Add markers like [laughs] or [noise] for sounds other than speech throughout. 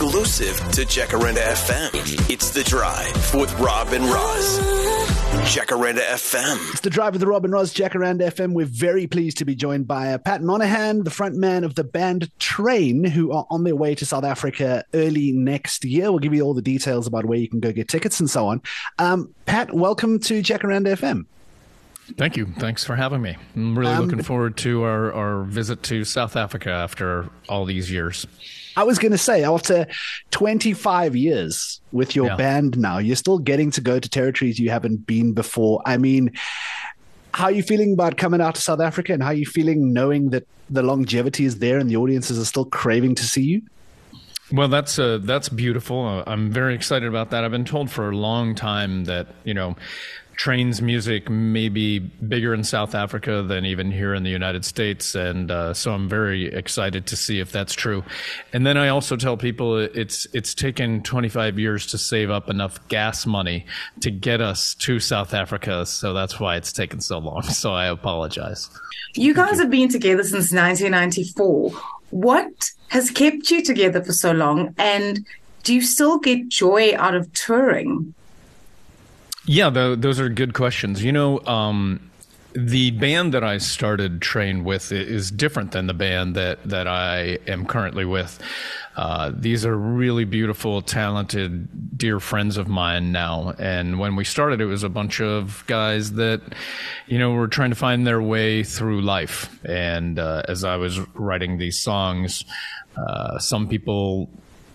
exclusive to Jacaranda FM. It's The Drive with Rob and Roz. Jacaranda FM. It's the drive with the Rob and Roz Jacaranda FM. We're very pleased to be joined by uh, Pat Monahan, the frontman of the band Train, who are on their way to South Africa early next year. We'll give you all the details about where you can go get tickets and so on. Um, Pat, welcome to Jacaranda FM. Thank you. Thanks for having me. I'm really Um, looking forward to our, our visit to South Africa after all these years. I was going to say, after 25 years with your Yeah. band now, you're still getting to go to territories you haven't been before. I mean, how are you feeling about coming out to South Africa and how are you feeling knowing that the longevity is there and the audiences are still craving to see you? Well, that's uh, that's beautiful. Uh, I'm very excited about that. I've been told for a long time that you know, Train's music may be bigger in South Africa than even here in the United States, and uh, so I'm very excited to see if that's true. And then I also tell people it's it's taken 25 years to save up enough gas money to get us to South Africa, so that's why it's taken so long. [laughs] So I apologize. You guys have been together since 1994. What has kept you together for so long? And do you still get joy out of touring? Yeah, tho- those are good questions. You know, um, the band that I started Train with is different than the band that, that I am currently with. Uh, these are really beautiful, talented, dear friends of mine now. And when we started, it was a bunch of guys that, you know, were trying to find their way through life. And uh, as I was writing these songs, uh, some people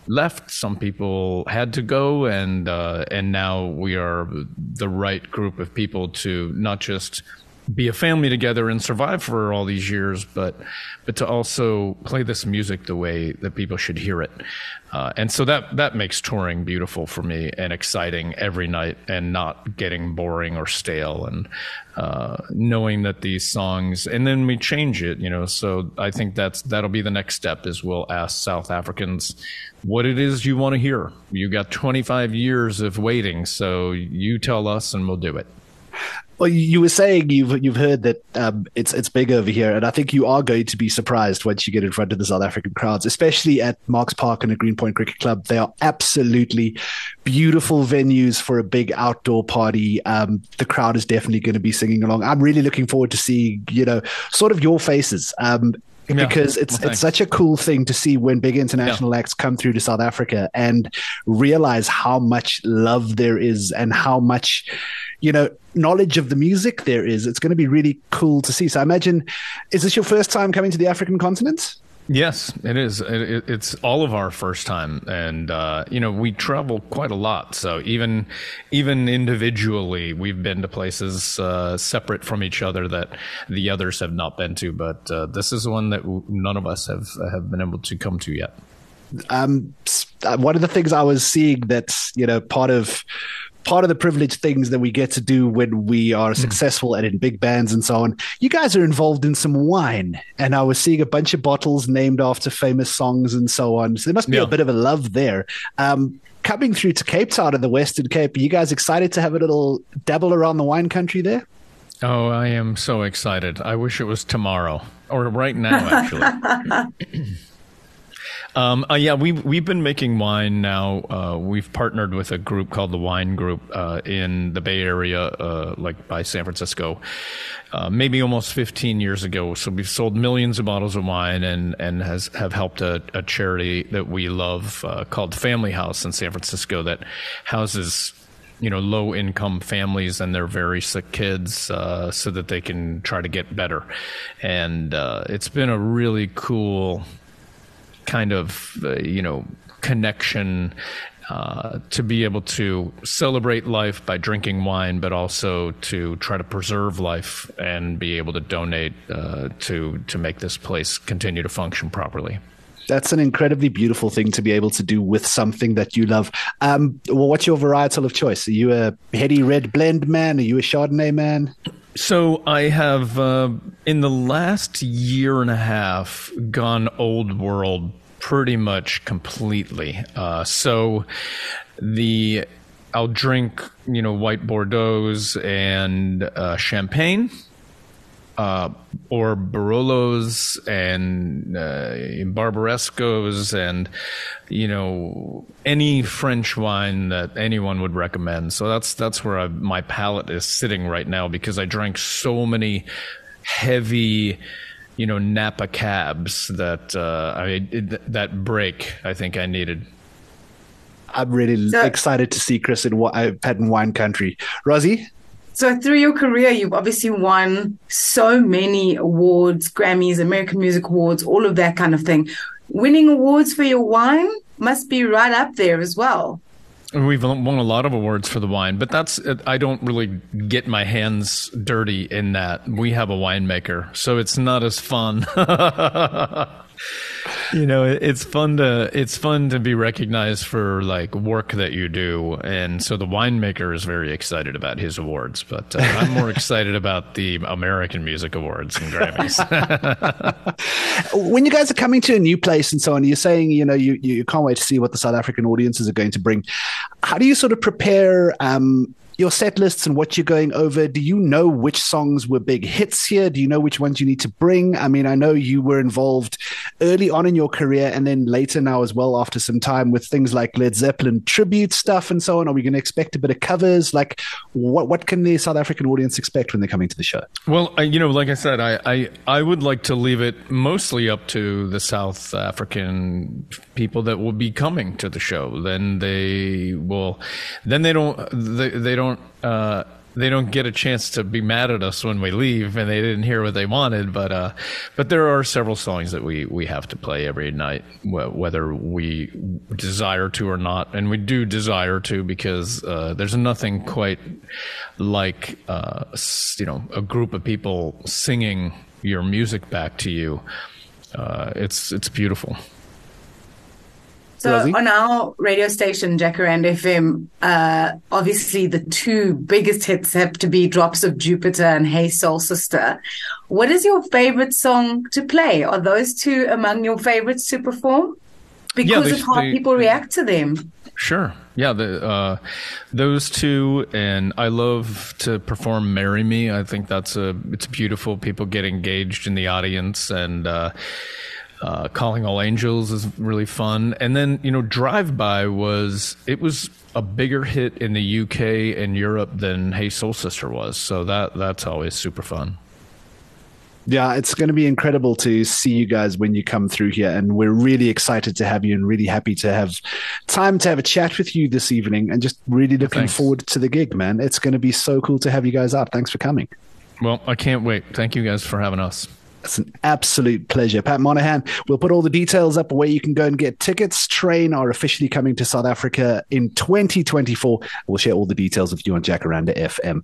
left. Some people had to go, and uh, and now we are the right group of people to not just be a family together and survive for all these years, but but to also play this music the way that people should hear it. Uh, and so that that makes touring beautiful for me and exciting every night, and not getting boring or stale, and uh, knowing that these songs, and then we change it, you know. So I think that's that'll be the next step. Is we'll ask South Africans what it is you want to hear. You got 25 years of waiting, so you tell us, and we'll do it. Well, you were saying you've you've heard that um, it's it's big over here, and I think you are going to be surprised once you get in front of the South African crowds, especially at Marks Park and the Greenpoint Cricket Club. They are absolutely beautiful venues for a big outdoor party. Um, the crowd is definitely going to be singing along. I'm really looking forward to see you know sort of your faces. Um, Yeah. because it's Well, it's such a cool thing to see when big international acts come through to South Africa and realize how much love there is and how much you know knowledge of the music there is. It's going to be really cool to see. So I imagine, is this your first time coming to the African continent? Yes, it is. It, it, it's all of our first time, and uh, you know we travel quite a lot. So even even individually, we've been to places uh, separate from each other that the others have not been to. But uh, this is one that none of us have have been able to come to yet. um, uh, one of the things I was seeing that's you know part of part of the privileged things that we get to do when we are successful and in big bands and so on. You guys are involved in some wine, and I was seeing a bunch of bottles named after famous songs and so on. So there must be Yeah. a bit of a love there. Um, coming through to Cape Town and the Western Cape, are you guys excited to have a little dabble around the wine country there? Oh, I am so excited. I wish it was tomorrow or right now, actually. [laughs] um, uh, yeah, we've, we've been making wine now. Uh, we've partnered with a group called the Wine Group uh, in the Bay Area, uh, like by San Francisco, uh, maybe almost 15 years ago. So we've sold millions of bottles of wine and, and has have helped a, a charity that we love uh, called Family House in San Francisco that houses you know low income families and their very sick kids uh, so that they can try to get better and uh, it's been a really cool kind of uh, you know connection uh, to be able to celebrate life by drinking wine, but also to try to preserve life and be able to donate uh, to to make this place continue to function properly. That's an incredibly beautiful thing to be able to do with something that you love. Um, well, what's your varietal of choice? Are you a heady red blend man? Are you a Chardonnay man? So I have, uh, in the last year and a half, gone old world pretty much completely. Uh, so the I'll drink, you know, white Bordeaux's and uh, champagne, uh, or Barolos and uh, Barbarescos and you know any French wine that anyone would recommend. So that's that's where I, my palate is sitting right now because I drank so many heavy you know Napa cabs that uh, I that break I think I needed. I'm really so, excited to see Chris in Pet and Wine Country. Rosie? So through your career, you've obviously won so many awards, Grammys, American Music Awards, all of that kind of thing. Winning awards for your wine must be right up there as well. We've won a lot of awards for the wine, but that's I don't really get my hands dirty in that. We have a winemaker, so it's not as fun. [laughs] you know, it's fun to it's fun to be recognized for like work that you do, and so the winemaker is very excited about his awards. But uh, I'm more [laughs] excited about the American Music Awards and Grammys. [laughs] when you guys are coming to a new place and so on, you're saying you know you you can't wait to see what the South African audiences are going to bring. How do you sort of prepare? Um, your set lists and what you're going over, do you know which songs were big hits here? Do you know which ones you need to bring? I mean, I know you were involved early on in your career and then later now as well after some time with things like Led Zeppelin tribute stuff and so on. Are we going to expect a bit of covers? Like, what what can the South African audience expect when they're coming to the show? Well, I, you know, like I said, I, I I would like to leave it mostly up to the South African people that will be coming to the show. Then they will, then they don't they, they don't don't uh, they don't get a chance to be mad at us when we leave and they didn't hear what they wanted. But uh, but there are several songs that we we have to play every night, whether we desire to or not, and we do desire to because uh, there's nothing quite like uh, you know a group of people singing your music back to you. Uh, it's it's beautiful. So on our radio station, Jacaranda FM, uh, obviously the two biggest hits have to be Drops of Jupiter and Hey Soul Sister. What is your favorite song to play? Are those two among your favorites to perform? Because yeah, they, of how they, people react to them. Sure. Yeah, the, uh, those two, and I love to perform "Marry Me." I think that's a it's beautiful. People get engaged in the audience, and uh, uh, Calling All Angels is really fun. And then, you know, Drive By was, it was a bigger hit in the UK and Europe than Hey Soul Sister was. So that that's always super fun. Yeah, it's going to be incredible to see you guys when you come through here. And we're really excited to have you and really happy to have time to have a chat with you this evening and just really looking Thanks. forward to the gig, man. It's going to be so cool to have you guys out. Thanks for coming. Well, I can't wait. Thank you guys for having us. It's an absolute pleasure. Pat Monahan, we'll put all the details up where you can go and get tickets. Train are officially coming to South Africa in 2024. We'll share all the details with you on Jacaranda FM.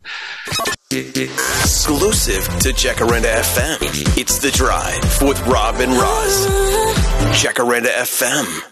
Exclusive to Jacaranda FM. It's The Drive with Rob and Roz. Jacaranda FM.